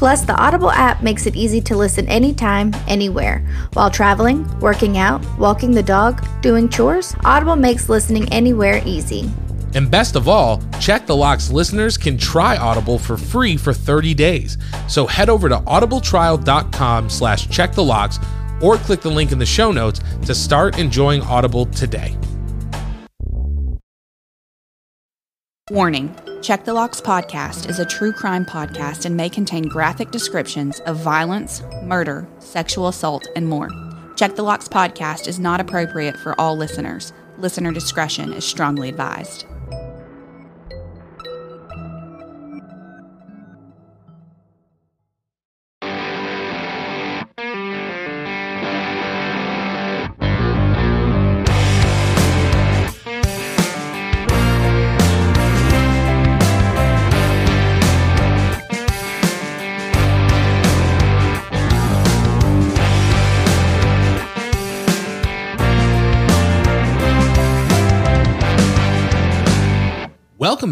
Plus, the Audible app makes it easy to listen anytime, anywhere. While traveling, working out, walking the dog, doing chores, Audible makes listening anywhere easy. And best of all, Check the Locks listeners can try Audible for free for 30 days. So head over to audibletrial.com slash check the locks or click the link in the show notes to start enjoying Audible today. Warning Check the Locks podcast is a true crime podcast and may contain graphic descriptions of violence, murder, sexual assault, and more. Check the Locks podcast is not appropriate for all listeners. Listener discretion is strongly advised.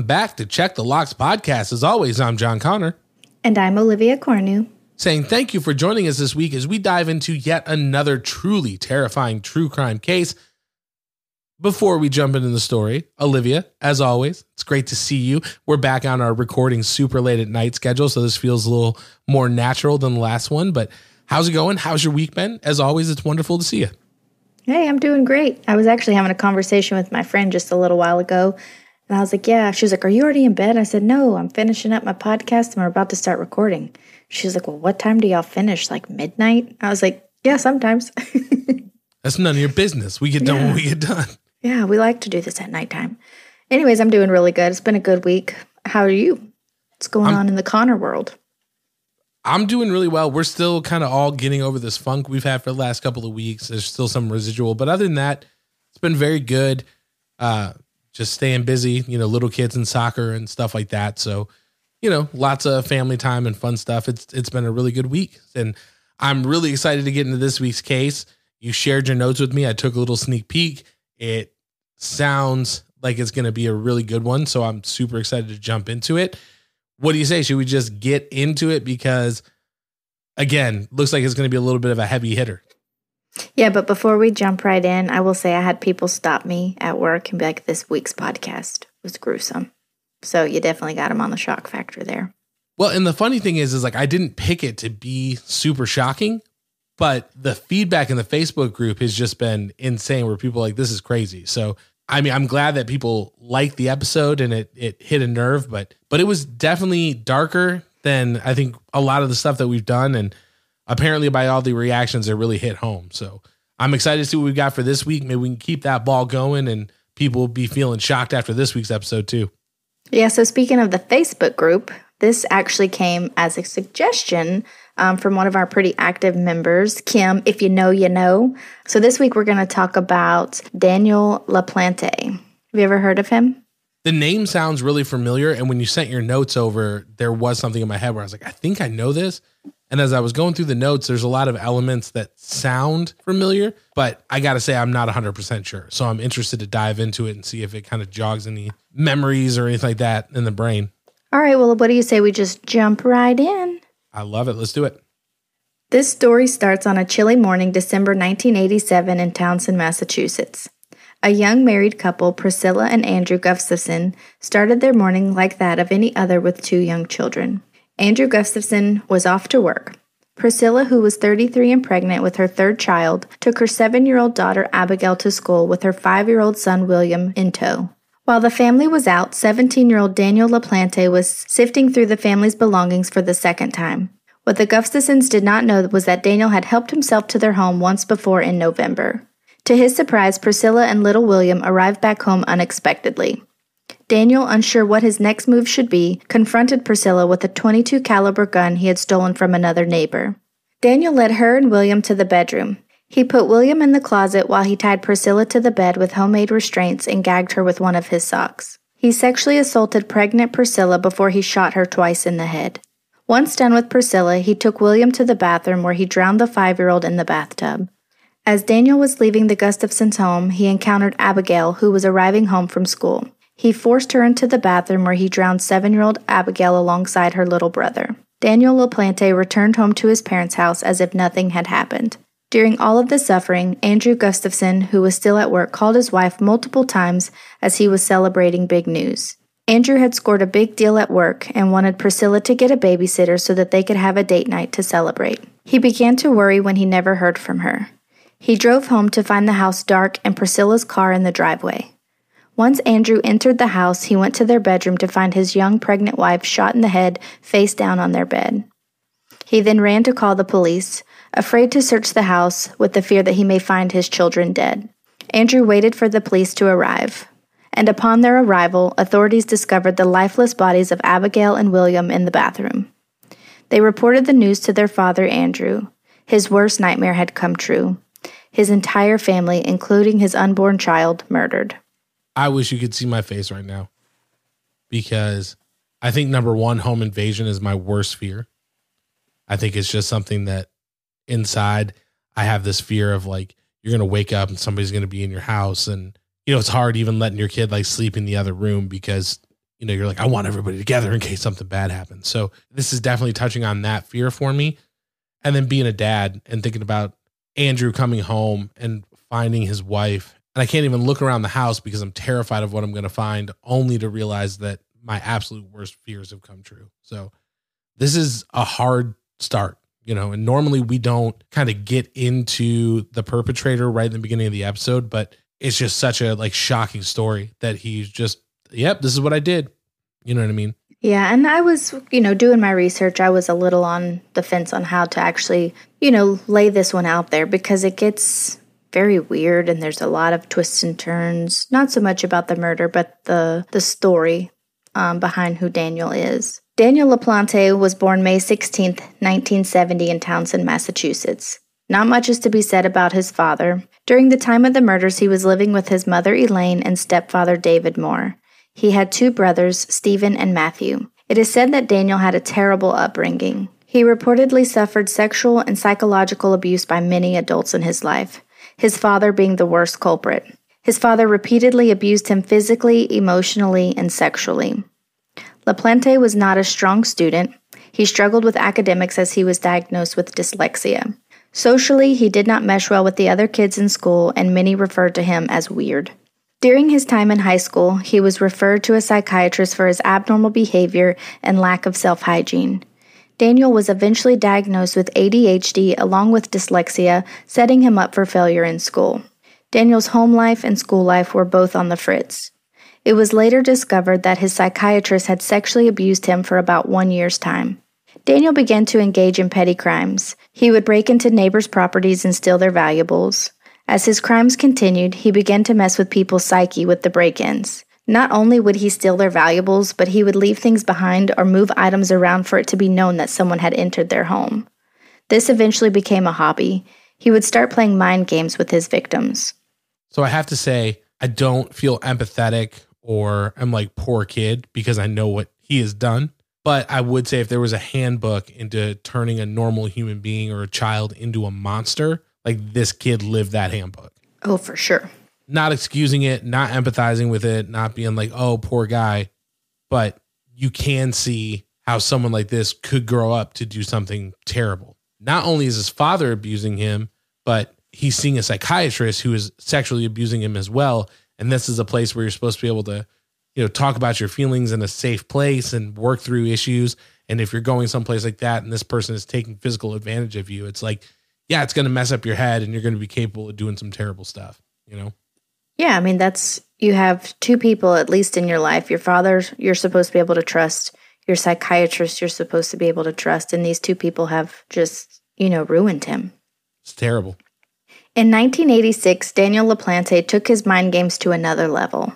Back to Check the Locks podcast. As always, I'm John Conner. And I'm Olivia Cornu. Saying thank you for joining us this week as we dive into yet another truly terrifying true crime case. Before we jump into the story, Olivia, as always, it's great to see you. We're back on our recording super late at night schedule, so this feels a little more natural than the last one. But how's it going? How's your week been? As always, it's wonderful to see you. Hey, I'm doing great. I was actually having a conversation with my friend just a little while ago and I was like, Yeah. She was like, Are you already in bed? I said, No, I'm finishing up my podcast and we're about to start recording. She was like, Well, what time do y'all finish? Like midnight? I was like, Yeah, sometimes. That's none of your business. We get done Yeah. when we get done. yeah, we like to do this at nighttime. Anyways, I'm doing really good. It's been a good week. How are you? What's going I'm- on in the Conner world? I'm doing really well. We're still kind of all getting over this funk we've had for the last couple of weeks. There's still some residual, but other than that, it's been very good. Uh, just staying busy, you know, little kids and soccer and stuff like that. So, you know, lots of family time and fun stuff. It's it's been a really good week, and I'm really excited to get into this week's case. You shared your notes with me. I took a little sneak peek. It sounds like it's going to be a really good one, so I'm super excited to jump into it. What do you say? Should we just get into it because again, looks like it's going to be a little bit of a heavy hitter. Yeah, but before we jump right in, I will say I had people stop me at work and be like, this week's podcast was gruesome. So you definitely got them on the shock factor there. Well, and the funny thing is, is like I didn't pick it to be super shocking, but the feedback in the Facebook group has just been insane. Where people like, "This is crazy." So, I mean, I'm glad that people liked the episode and it it hit a nerve, but but it was definitely darker than I think a lot of the stuff that we've done, and apparently by all the reactions, it really hit home. So, I'm excited to see what we got for this week. Maybe we can keep that ball going, and people will be feeling shocked after this week's episode too. Yeah, so speaking of the Facebook group, this actually came as a suggestion um, from one of our pretty active members, Kim. If you know, you know. So this week we're going to talk about Daniel LaPlante. Have you ever heard of him? the name sounds really familiar. And when you sent your notes over, there was something in my head where I was like, I think I know this. And as I was going through the notes, there's a lot of elements that sound familiar, but I got to say, I'm not 100% sure. So I'm interested to dive into it and see if it kind of jogs any memories or anything like that in the brain. All right, well, what do you say we just jump right in? I love it. Let's do it. This story starts on a chilly morning, December 1987, in Townsend, Massachusetts. A young married couple, Priscilla and Andrew Gustafson, started their morning like that of any other with two young children. Andrew Gustafson was off to work. Priscilla, who was 33 and pregnant with her third child, took her seven year old daughter Abigail to school with her five year old son William in tow. While the family was out, 17 year old Daniel LaPlante was sifting through the family's belongings for the second time. What the Gustafsons did not know was that Daniel had helped himself to their home once before in November. To his surprise, Priscilla and little William arrived back home unexpectedly. Daniel, unsure what his next move should be, confronted Priscilla with a 22 caliber gun he had stolen from another neighbor. Daniel led her and William to the bedroom. He put William in the closet while he tied Priscilla to the bed with homemade restraints and gagged her with one of his socks. He sexually assaulted pregnant Priscilla before he shot her twice in the head. Once done with Priscilla, he took William to the bathroom where he drowned the five year old in the bathtub. As Daniel was leaving the Gustafsons' home, he encountered Abigail, who was arriving home from school. He forced her into the bathroom where he drowned seven year old Abigail alongside her little brother. Daniel LaPlante returned home to his parents' house as if nothing had happened. During all of the suffering, Andrew Gustafson, who was still at work, called his wife multiple times as he was celebrating big news. Andrew had scored a big deal at work and wanted Priscilla to get a babysitter so that they could have a date night to celebrate. He began to worry when he never heard from her. He drove home to find the house dark and Priscilla's car in the driveway. Once Andrew entered the house, he went to their bedroom to find his young pregnant wife shot in the head, face down on their bed. He then ran to call the police, afraid to search the house with the fear that he may find his children dead. Andrew waited for the police to arrive and upon their arrival, authorities discovered the lifeless bodies of Abigail and William in the bathroom. They reported the news to their father, Andrew. His worst nightmare had come true. His entire family, including his unborn child, murdered. I wish you could see my face right now because I think number one, home invasion is my worst fear. I think it's just something that inside I have this fear of like, you're going to wake up and somebody's going to be in your house and you know, it's hard even letting your kid like sleep in the other room because, you know, you're like, I want everybody together in case something bad happens. So this is definitely touching on that fear for me. And then being a dad and thinking about Andrew coming home and finding his wife. And I can't even look around the house because I'm terrified of what I'm going to find, only to realize that my absolute worst fears have come true. So this is a hard start, you know, and normally we don't kind of get into the perpetrator right in the beginning of the episode, but it's just such a like shocking story that he's just yep this is what i did you know what i mean yeah and i was you know doing my research i was a little on the fence on how to actually you know lay this one out there because it gets very weird and there's a lot of twists and turns not so much about the murder but the the story um, behind who daniel is daniel laplante was born may 16th 1970 in townsend massachusetts not much is to be said about his father. During the time of the murders, he was living with his mother Elaine and stepfather David Moore. He had two brothers, Stephen and Matthew. It is said that Daniel had a terrible upbringing. He reportedly suffered sexual and psychological abuse by many adults in his life, his father being the worst culprit. His father repeatedly abused him physically, emotionally, and sexually. LaPlante was not a strong student. He struggled with academics as he was diagnosed with dyslexia. Socially, he did not mesh well with the other kids in school, and many referred to him as weird. During his time in high school, he was referred to a psychiatrist for his abnormal behavior and lack of self hygiene. Daniel was eventually diagnosed with ADHD along with dyslexia, setting him up for failure in school. Daniel's home life and school life were both on the fritz. It was later discovered that his psychiatrist had sexually abused him for about one year's time. Daniel began to engage in petty crimes. He would break into neighbors' properties and steal their valuables. As his crimes continued, he began to mess with people's psyche with the break ins. Not only would he steal their valuables, but he would leave things behind or move items around for it to be known that someone had entered their home. This eventually became a hobby. He would start playing mind games with his victims. So I have to say, I don't feel empathetic or I'm like poor kid because I know what he has done. But I would say if there was a handbook into turning a normal human being or a child into a monster, like this kid lived that handbook. Oh, for sure. Not excusing it, not empathizing with it, not being like, oh, poor guy. But you can see how someone like this could grow up to do something terrible. not only is his father abusing him, but he's seeing a psychiatrist who is sexually abusing him as well. And this is a place where you're supposed to be able to, you know, talk about your feelings in a safe place and work through issues. And if you're going someplace like that and this person is taking physical advantage of you, it's like, yeah, it's going to mess up your head and you're going to be capable of doing some terrible stuff, you know? Yeah, I mean, that's you have two people at least in your life. Your father, you're supposed to be able to trust. Your psychiatrist, you're supposed to be able to trust. And these two people have just, you know, ruined him. It's terrible. In 1986, Daniel LaPlante took his mind games to another level.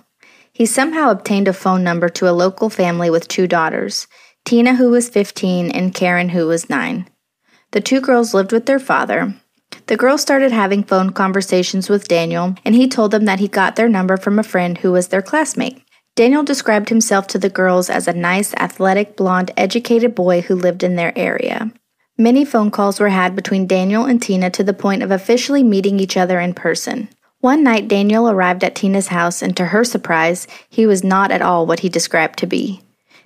He somehow obtained a phone number to a local family with two daughters Tina, who was 15, and Karen, who was 9. The two girls lived with their father. The girls started having phone conversations with Daniel, and he told them that he got their number from a friend who was their classmate. Daniel described himself to the girls as a nice, athletic, blonde, educated boy who lived in their area. Many phone calls were had between Daniel and Tina to the point of officially meeting each other in person. One night, Daniel arrived at Tina's house, and to her surprise, he was not at all what he described to be.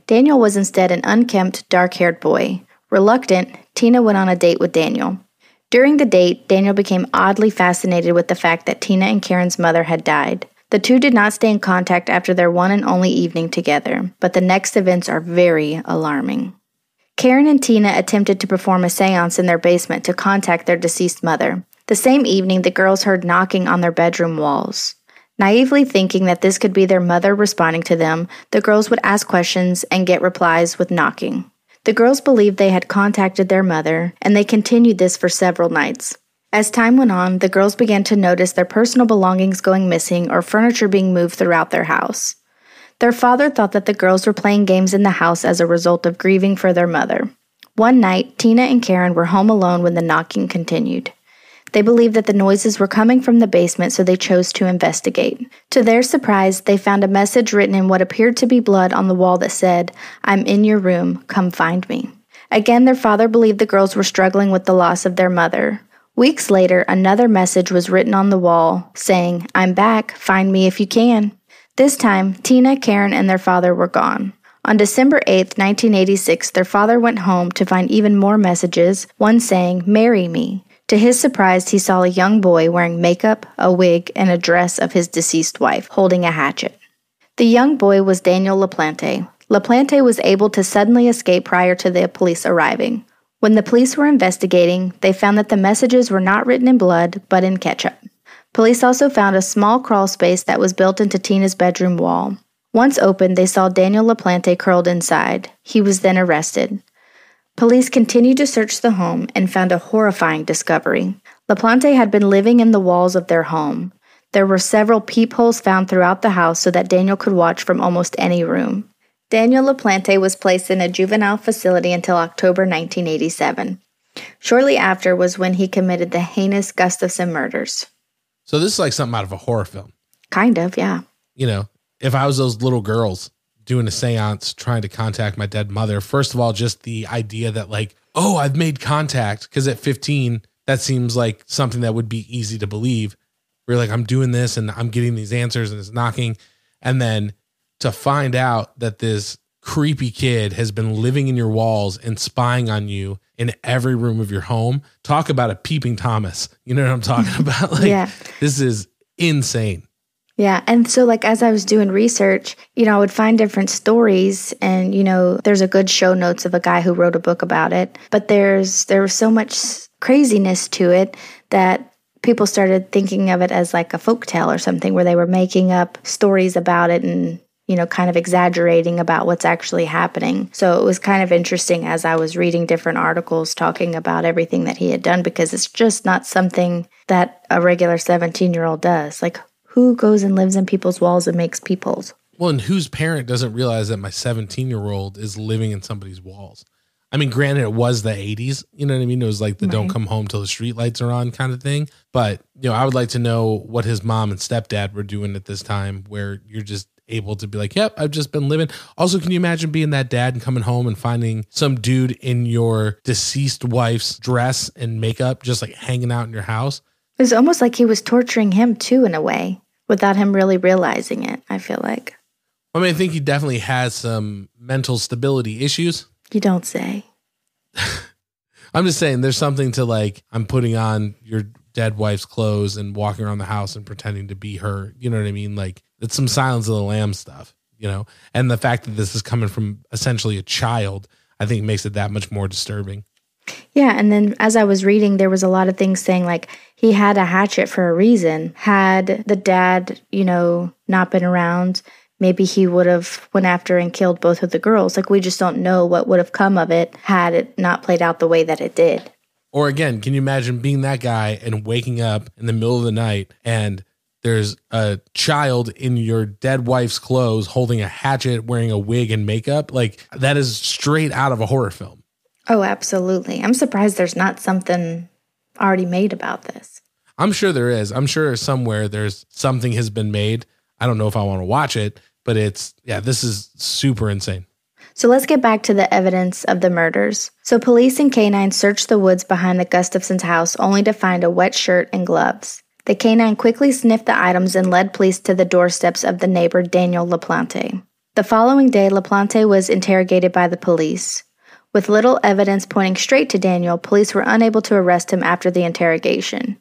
Daniel was instead an unkempt, dark haired boy. Reluctant, Tina went on a date with Daniel. During the date, Daniel became oddly fascinated with the fact that Tina and Karen's mother had died. The two did not stay in contact after their one and only evening together, but the next events are very alarming. Karen and Tina attempted to perform a seance in their basement to contact their deceased mother. The same evening, the girls heard knocking on their bedroom walls. Naively thinking that this could be their mother responding to them, the girls would ask questions and get replies with knocking. The girls believed they had contacted their mother, and they continued this for several nights. As time went on, the girls began to notice their personal belongings going missing or furniture being moved throughout their house. Their father thought that the girls were playing games in the house as a result of grieving for their mother. One night, Tina and Karen were home alone when the knocking continued. They believed that the noises were coming from the basement, so they chose to investigate. To their surprise, they found a message written in what appeared to be blood on the wall that said, I'm in your room, come find me. Again, their father believed the girls were struggling with the loss of their mother. Weeks later, another message was written on the wall saying, I'm back, find me if you can. This time, Tina, Karen, and their father were gone. On December 8, 1986, their father went home to find even more messages, one saying, Marry me. To his surprise, he saw a young boy wearing makeup, a wig, and a dress of his deceased wife, holding a hatchet. The young boy was Daniel LaPlante. LaPlante was able to suddenly escape prior to the police arriving. When the police were investigating, they found that the messages were not written in blood, but in ketchup. Police also found a small crawl space that was built into Tina's bedroom wall. Once opened, they saw Daniel LaPlante curled inside. He was then arrested. Police continued to search the home and found a horrifying discovery. LaPlante had been living in the walls of their home. There were several peepholes found throughout the house so that Daniel could watch from almost any room. Daniel LaPlante was placed in a juvenile facility until October 1987. Shortly after was when he committed the heinous Gustafson murders. So this is like something out of a horror film. Kind of, yeah. You know, if I was those little girls doing a seance trying to contact my dead mother, first of all, just the idea that like, oh, I've made contact because at 15, that seems like something that would be easy to believe. We're like, I'm doing this and I'm getting these answers and it's knocking. And then to find out that this creepy kid has been living in your walls and spying on you in every room of your home. Talk about a peeping Thomas. You know what I'm talking about? Like Yeah. this is insane. Yeah. And so, like, as I was doing research, you know, I would find different stories, and, you know, there's a good show notes of a guy who wrote a book about it. But there's, there was so much craziness to it that people started thinking of it as like a folk tale or something where they were making up stories about it and, you know, kind of exaggerating about what's actually happening. So it was kind of interesting as I was reading different articles talking about everything that he had done because it's just not something that a regular 17 year old does. Like, who goes and lives in people's walls and makes peepholes? Well, and whose parent doesn't realize that my 17 year old is living in somebody's walls? I mean, granted, it was the 80s. You know what I mean? It was like the don't come home till the street lights are on kind of thing. But, you know, I would like to know what his mom and stepdad were doing at this time where you're just able to be like, yep, I've just been living. Also, can you imagine being that dad and coming home and finding some dude in your deceased wife's dress and makeup just like hanging out in your house? It was almost like he was torturing him too, in a way, without him really realizing it, I feel like. I mean, I think he definitely has some mental stability issues. You don't say. I'm just saying there's something to like I'm putting on your dead wife's clothes and walking around the house and pretending to be her. You know what I mean? Like it's some Silence of the Lamb stuff, you know? And the fact that this is coming from essentially a child, I think makes it that much more disturbing. Yeah, and then as I was reading, there was a lot of things saying like he had a hatchet for a reason. Had the dad, you know, not been around, maybe he would have went after and killed both of the girls. Like we just don't know what would have come of it had it not played out the way that it did. Or again, can you imagine being that guy and waking up in the middle of the night and there's a child in your dead wife's clothes holding a hatchet, wearing a wig and makeup? Like that is straight out of a horror film. Oh, absolutely. I'm surprised there's not something already made about this. I'm sure there is. I'm sure somewhere there's something has been made. I don't know if I want to watch it, but it's yeah, this is super insane. So let's get back to the evidence of the murders. So police and canines searched the woods behind the Gustafsons' house only to find a wet shirt and gloves. The canine quickly sniffed the items and led police to the doorsteps of the neighbor Daniel LaPlante. The following day, LaPlante was interrogated by the police. With little evidence pointing straight to Daniel, police were unable to arrest him after the interrogation.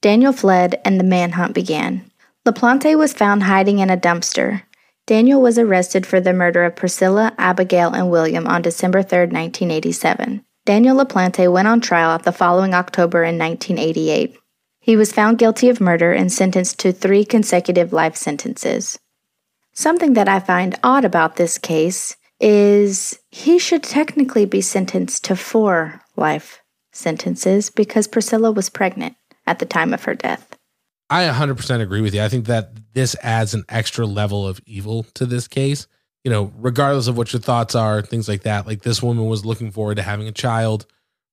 Daniel fled and the manhunt began. LaPlante was found hiding in a dumpster. Daniel was arrested for the murder of Priscilla, Abigail, and William on December 3, 1987. Daniel LaPlante went on trial the following October in 1988. He was found guilty of murder and sentenced to three consecutive life sentences. Something that I find odd about this case is he should technically be sentenced to four life sentences because Priscilla was pregnant at the time of her death. I 100% agree with you. I think that this adds an extra level of evil to this case. You know, regardless of what your thoughts are, things like that. Like this woman was looking forward to having a child,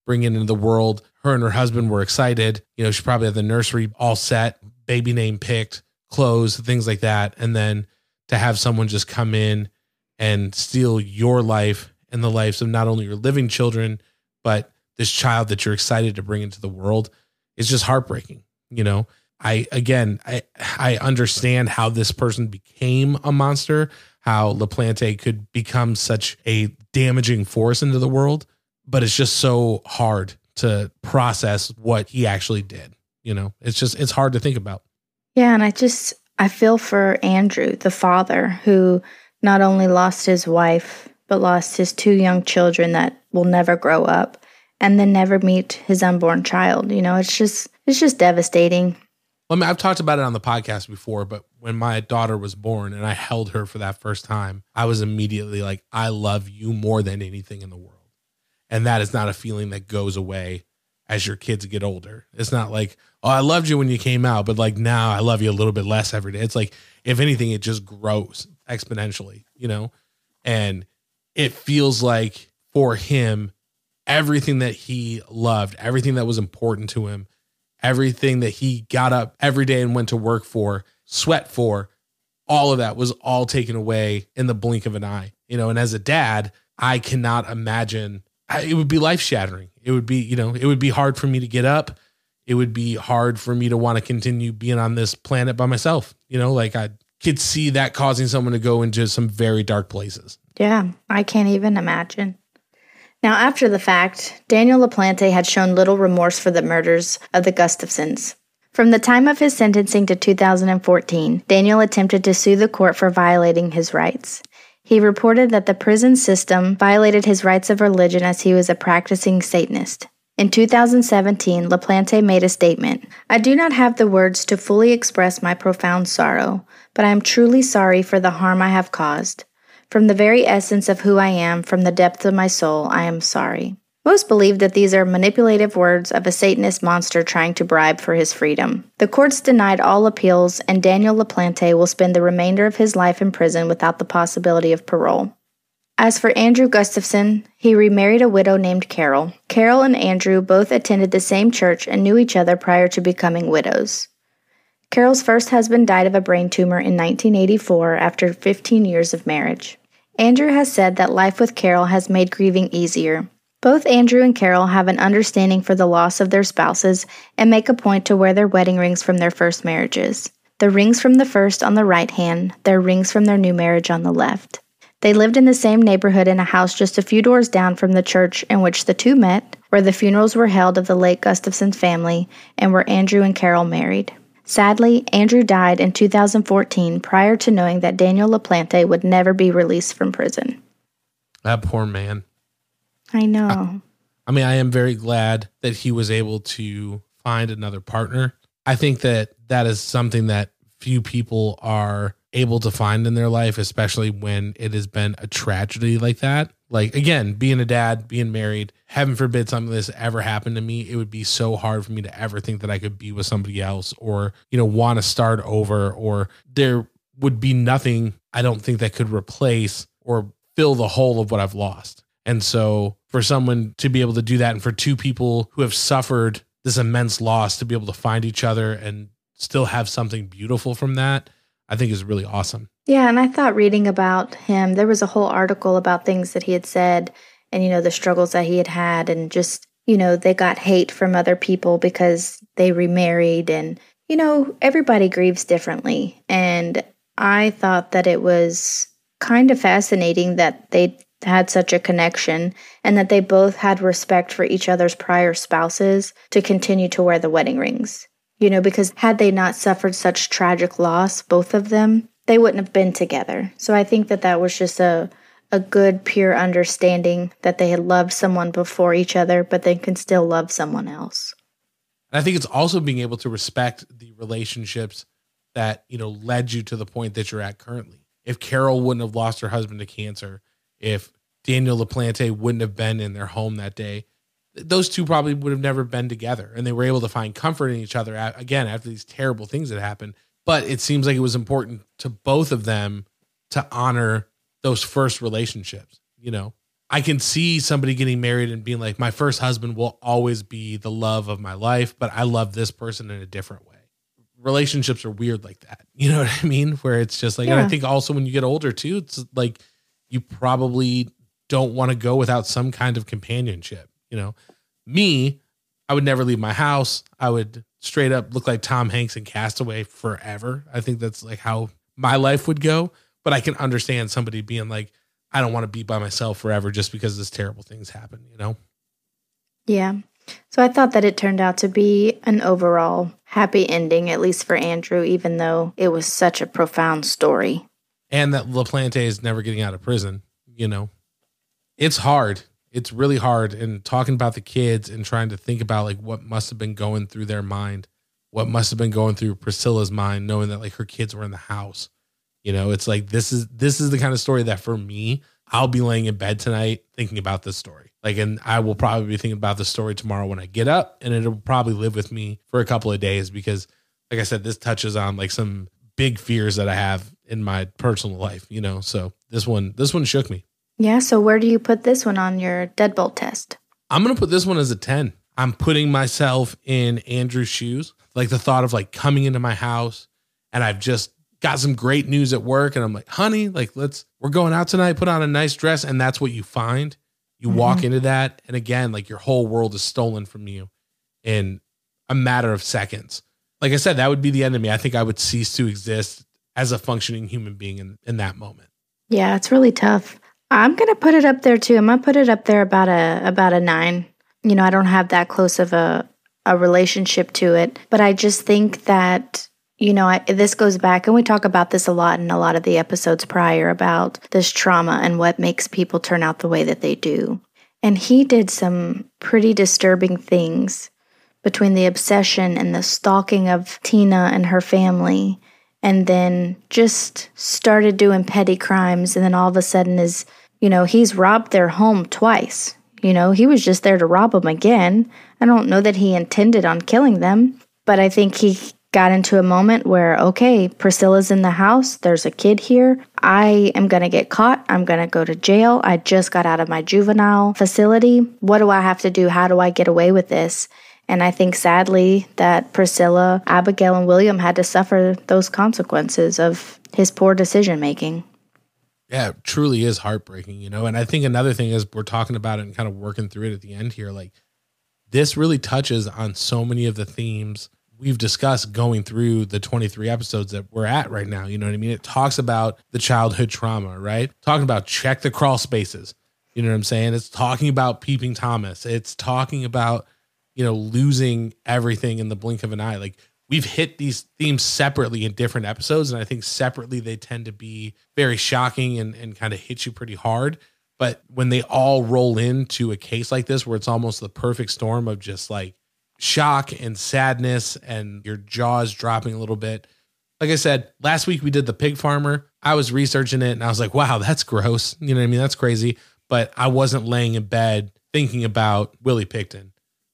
bringing into the world. Her and her husband were excited. You know, she probably had the nursery all set, baby name picked, clothes, things like that. And then to have someone just come in and steal your life and the lives of not only your living children, but this child that you're excited to bring into the world is just heartbreaking, you know? I again, I I understand how this person became a monster, how LaPlante could become such a damaging force into the world, but it's just so hard to process what he actually did. You know, it's just it's hard to think about. Yeah, and I just I feel for Andrew, the father, who not only lost his wife, but lost his two young children that will never grow up and then never meet his unborn child. You know, it's just it's just devastating. I mean, I've talked about it on the podcast before, but when my daughter was born and I held her for that first time, I was immediately like, I love you more than anything in the world. And that is not a feeling that goes away as your kids get older. It's not like, oh, I loved you when you came out, but like now I love you a little bit less every day. It's like, if anything, it just grows exponentially, you know? And it feels like for him, everything that he loved, everything that was important to him, everything that he got up every day and went to work for, sweat for, all of that was all taken away in the blink of an eye. You know, and as a dad, I cannot imagine it would be life shattering. It would be, you know, it would be hard for me to get up. It would be hard for me to want to continue being on this planet by myself. You know, like I could see that causing someone to go into some very dark places. Yeah, I can't even imagine. Now, after the fact, Daniel LaPlante had shown little remorse for the murders of the Gustafsons. From the time of his sentencing to 2014, Daniel attempted to sue the court for violating his rights. He reported that the prison system violated his rights of religion as he was a practicing Satanist. In 2017, LaPlante made a statement I do not have the words to fully express my profound sorrow, but I am truly sorry for the harm I have caused. From the very essence of who I am, from the depth of my soul, I am sorry. Most believe that these are manipulative words of a Satanist monster trying to bribe for his freedom. The courts denied all appeals, and Daniel LaPlante will spend the remainder of his life in prison without the possibility of parole. As for Andrew Gustafson, he remarried a widow named Carol. Carol and Andrew both attended the same church and knew each other prior to becoming widows. Carol's first husband died of a brain tumor in 1984 after 15 years of marriage. Andrew has said that life with Carol has made grieving easier. Both Andrew and Carol have an understanding for the loss of their spouses and make a point to wear their wedding rings from their first marriages. The rings from the first on the right hand, their rings from their new marriage on the left. They lived in the same neighborhood in a house just a few doors down from the church in which the two met, where the funerals were held of the late Gustafson family and where Andrew and Carol married. Sadly, Andrew died in 2014 prior to knowing that Daniel LaPlante would never be released from prison. That poor man. I know. I mean, I am very glad that he was able to find another partner. I think that that is something that few people are able to find in their life, especially when it has been a tragedy like that. Like, again, being a dad, being married, heaven forbid something like this ever happened to me, it would be so hard for me to ever think that I could be with somebody else or, you know, want to start over, or there would be nothing I don't think that could replace or fill the hole of what I've lost. And so for someone to be able to do that and for two people who have suffered this immense loss to be able to find each other and still have something beautiful from that, I think is really awesome. Yeah, and I thought reading about him, there was a whole article about things that he had said and, you know, the struggles that he had had, and just, you know, they got hate from other people because they remarried. And, you know, everybody grieves differently. And I thought that it was kind of fascinating that they had such a connection and that they both had respect for each other's prior spouses to continue to wear the wedding rings. You know, because had they not suffered such tragic loss, both of them, they wouldn't have been together. So I think that that was just a a good pure understanding that they had loved someone before each other, but they can still love someone else. And I think it's also being able to respect the relationships that, you know, led you to the point that you're at currently. If Carol wouldn't have lost her husband to cancer, if Daniel LaPlante wouldn't have been in their home that day, those two probably would have never been together. And they were able to find comfort in each other again after these terrible things that happened. But it seems like it was important to both of them to honor those first relationships. You know, I can see somebody getting married and being like, my first husband will always be the love of my life, but I love this person in a different way. Relationships are weird like that. You know what I mean? Where it's just like, yeah. and I think also when you get older too, it's like, you probably don't want to go without some kind of companionship. You know, me, I would never leave my house. I would straight up look like Tom Hanks in Castaway forever. I think that's like how my life would go. But I can understand somebody being like, I don't want to be by myself forever just because this terrible things happen, you know? Yeah. So I thought that it turned out to be an overall happy ending, at least for Andrew, even though it was such a profound story and that LaPlante is never getting out of prison. You know, it's hard. It's really hard. And talking about the kids and trying to think about like what must have been going through their mind, what must have been going through Priscilla's mind, knowing that like her kids were in the house. You know, it's like this is this is the kind of story that for me, I'll be laying in bed tonight thinking about this story. Like, and I will probably be thinking about the story tomorrow when I get up, and it'll probably live with me for a couple of days because, like I said, this touches on like some big fears that I have in my personal life, you know. So this one this one shook me. Yeah, so where do you put this one on your deadbolt test? I'm going to put this one as a 10. I'm putting myself in Andrew's shoes. Like the thought of like coming into my house and I've just got some great news at work and I'm like, "Honey, like let's we're going out tonight, put on a nice dress." And that's what you find. You mm-hmm. walk into that and again, like your whole world is stolen from you in a matter of seconds like I said, that would be the end of me. I think I would cease to exist as a functioning human being in, in that moment. Yeah, it's really tough. I'm gonna put it up there too. I'm gonna put it up there about a about a nine. You know, I don't have that close of a a relationship to it, but I just think that you know I, this goes back, and we talk about this a lot in a lot of the episodes prior about this trauma and what makes people turn out the way that they do. And he did some pretty disturbing things between the obsession and the stalking of Tina and her family, and then just started doing petty crimes. And then all of a sudden, is, you know, he's robbed their home twice. You know, he was just there to rob them again. I don't know that he intended on killing them, but I think he got into a moment where, okay, Priscilla's in the house, there's a kid here. I am going to get caught. I'm going to go to jail. I just got out of my juvenile facility. What do I have to do? How do I get away with this? And I think sadly that Priscilla, Abigail, and William had to suffer those consequences of his poor decision making. Yeah, it truly is heartbreaking, you know. And I think another thing is we're talking about it and kind of working through it at the end here. Like, this really touches on so many of the themes we've discussed going through the 23 episodes that we're at right now. You know what I mean? It talks about the childhood trauma, right? Talking about check the crawl spaces You know what I'm saying? It's talking about peeping Thomas. It's talking about, you know, losing everything in the blink of an eye. Like we've hit these themes separately in different episodes. And I think separately they tend to be very shocking and, and kind of hit you pretty hard. But when they all roll into a case like this, where it's almost the perfect storm of just like shock and sadness and your jaws dropping a little bit. Like I said, last week we did the pig farmer. I was researching it and I was like, wow, that's gross. You know what I mean? That's crazy but I wasn't laying in bed thinking about Willie Pickton.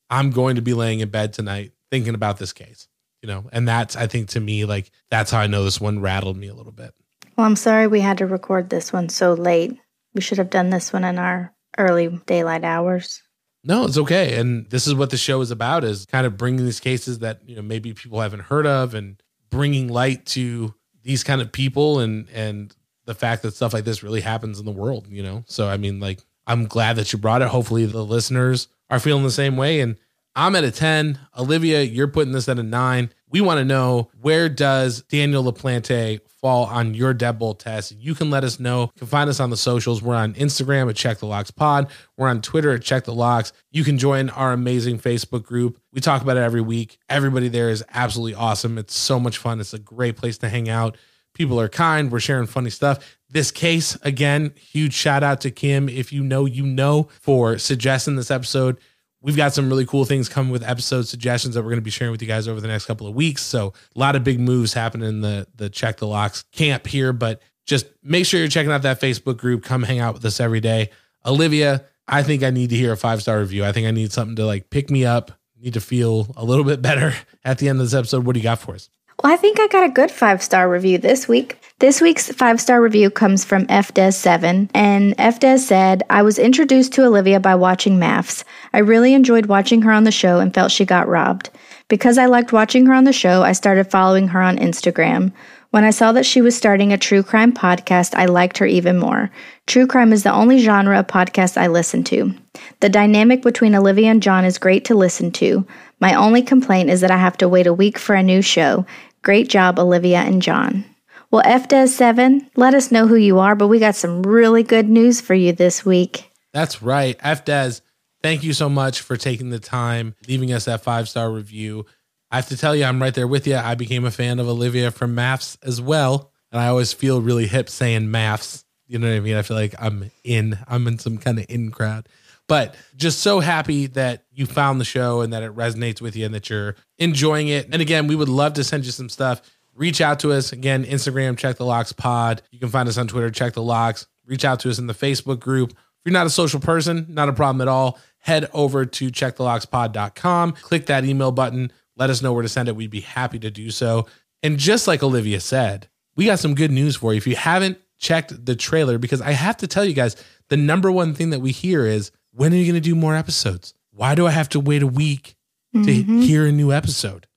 I'm going to be laying in bed tonight thinking about this case, you know, and that's, I think to me, like, that's how I know this one rattled me a little bit. Well, I'm sorry we had to record this one so late. We should have done this one in our early daylight hours. No, it's okay. And this is what the show is about is kind of bringing these cases that, you know, maybe people haven't heard of and bringing light to these kind of people and and the fact that stuff like this really happens in the world, you know? So, I mean, like, I'm glad that you brought it. Hopefully, the listeners are feeling the same way. And I'm at a 10. Olivia, you're putting this at a nine. We want to know where does Daniel LaPlante fall on your deadbolt test? You can let us know. You can find us on the socials. We're on Instagram at Check the Locks Pod. We're on Twitter at Check the Locks. You can join our amazing Facebook group. We talk about it every week. Everybody there is absolutely awesome. It's so much fun. It's a great place to hang out. People are kind. We're sharing funny stuff. This case, again, huge shout out to Kim. If you know, you know, for suggesting this episode. We've got some really cool things coming with episode suggestions that we're going to be sharing with you guys over the next couple of weeks. So a lot of big moves happening in the the check the locks camp here, but just make sure you're checking out that Facebook group. Come hang out with us every day. Olivia, I think I need to hear a five star review. I think I need something to like pick me up. Need to feel a little bit better at the end of this episode. What do you got for us? I think I got a good five star review this week. This week's five star review comes from FDes7, and FDes said, I was introduced to Olivia by watching MAFS. I really enjoyed watching her on the show and felt she got robbed. Because I liked watching her on the show, I started following her on Instagram. When I saw that she was starting a true crime podcast, I liked her even more. True crime is the only genre of podcast I listen to. The dynamic between Olivia and John is great to listen to. My only complaint is that I have to wait a week for a new show. Great job, Olivia and John. Well, FDes7, let us know who you are, but we got some really good news for you this week. That's right. FDes, thank you so much for taking the time, leaving us that five star review. I have to tell you, I'm right there with you. I became a fan of Olivia from MAFS as well. And I always feel really hip saying MAFS. You know what I mean? I feel like I'm in, I'm in some kind of in crowd. But just so happy that you found the show and that it resonates with you and that you're enjoying it. And again, we would love to send you some stuff. Reach out to us. Again, Instagram, check the locks pod. You can find us on Twitter, check the locks. Reach out to us in the Facebook group. If you're not a social person, not a problem at all. Head over to checkthelockspod.com, click that email button, let us know where to send it. We'd be happy to do so. And just like Olivia said, we got some good news for you. If you haven't checked the trailer, because I have to tell you guys, the number one thing that we hear is when are you going to do more episodes? Why do I have to wait a week to mm-hmm. hear a new episode?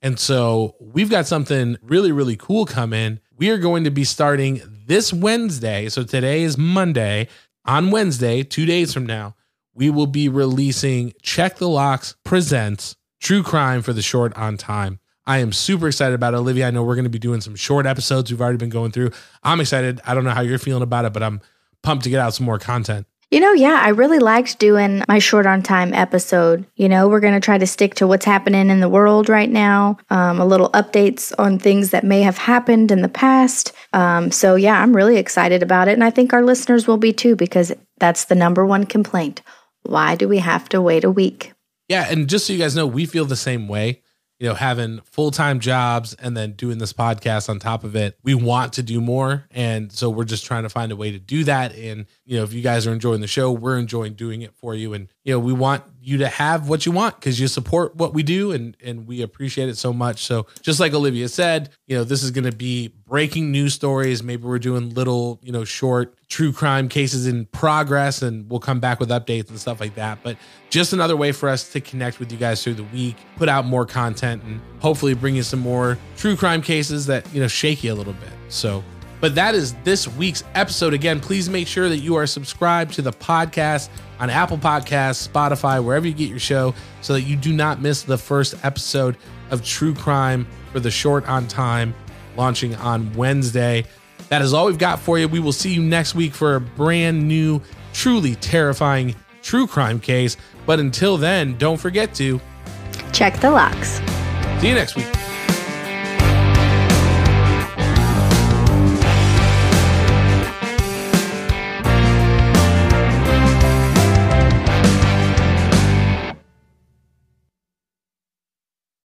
And so we've got something really, really cool coming. We are going to be starting this Wednesday. So today is Monday. On Wednesday, two days from now, we will be releasing Check the Locks Presents True Crime for the Short on Time. I am super excited about it. Olivia, I know we're going to be doing some short episodes we've already been going through. I'm excited. I don't know how you're feeling about it, but I'm pumped to get out some more content. You know, yeah, I really liked doing my short on time episode. You know, we're going to try to stick to what's happening in the world right now, um, a little updates on things that may have happened in the past. Um, so, yeah, I'm really excited about it. And I think our listeners will be too, because that's the number one complaint. Why do we have to wait a week? Yeah. And just so you guys know, we feel the same way you know, having full time jobs and then doing this podcast on top of it. We want to do more. And so we're just trying to find a way to do that. And, you know, if you guys are enjoying the show, we're enjoying doing it for you. And, you know, we want you to have what you want because you support what we do and, and we appreciate it so much. So just like Olivia said, you know, this is going to be breaking news stories. Maybe we're doing little, you know, short true crime cases in progress and we'll come back with updates and stuff like that. But just another way for us to connect with you guys through the week, put out more content and hopefully bring you some more true crime cases that, you know, shake you a little bit. So, but that is this week's episode. Again, please make sure that you are subscribed to the podcast on Apple Podcasts, Spotify, wherever you get your show, so that you do not miss the first episode of True Crime for the short on time launching on Wednesday. That is all we've got for you. We will see you next week for a brand new truly terrifying true crime case. But until then, don't forget to Check the locks. see you next week.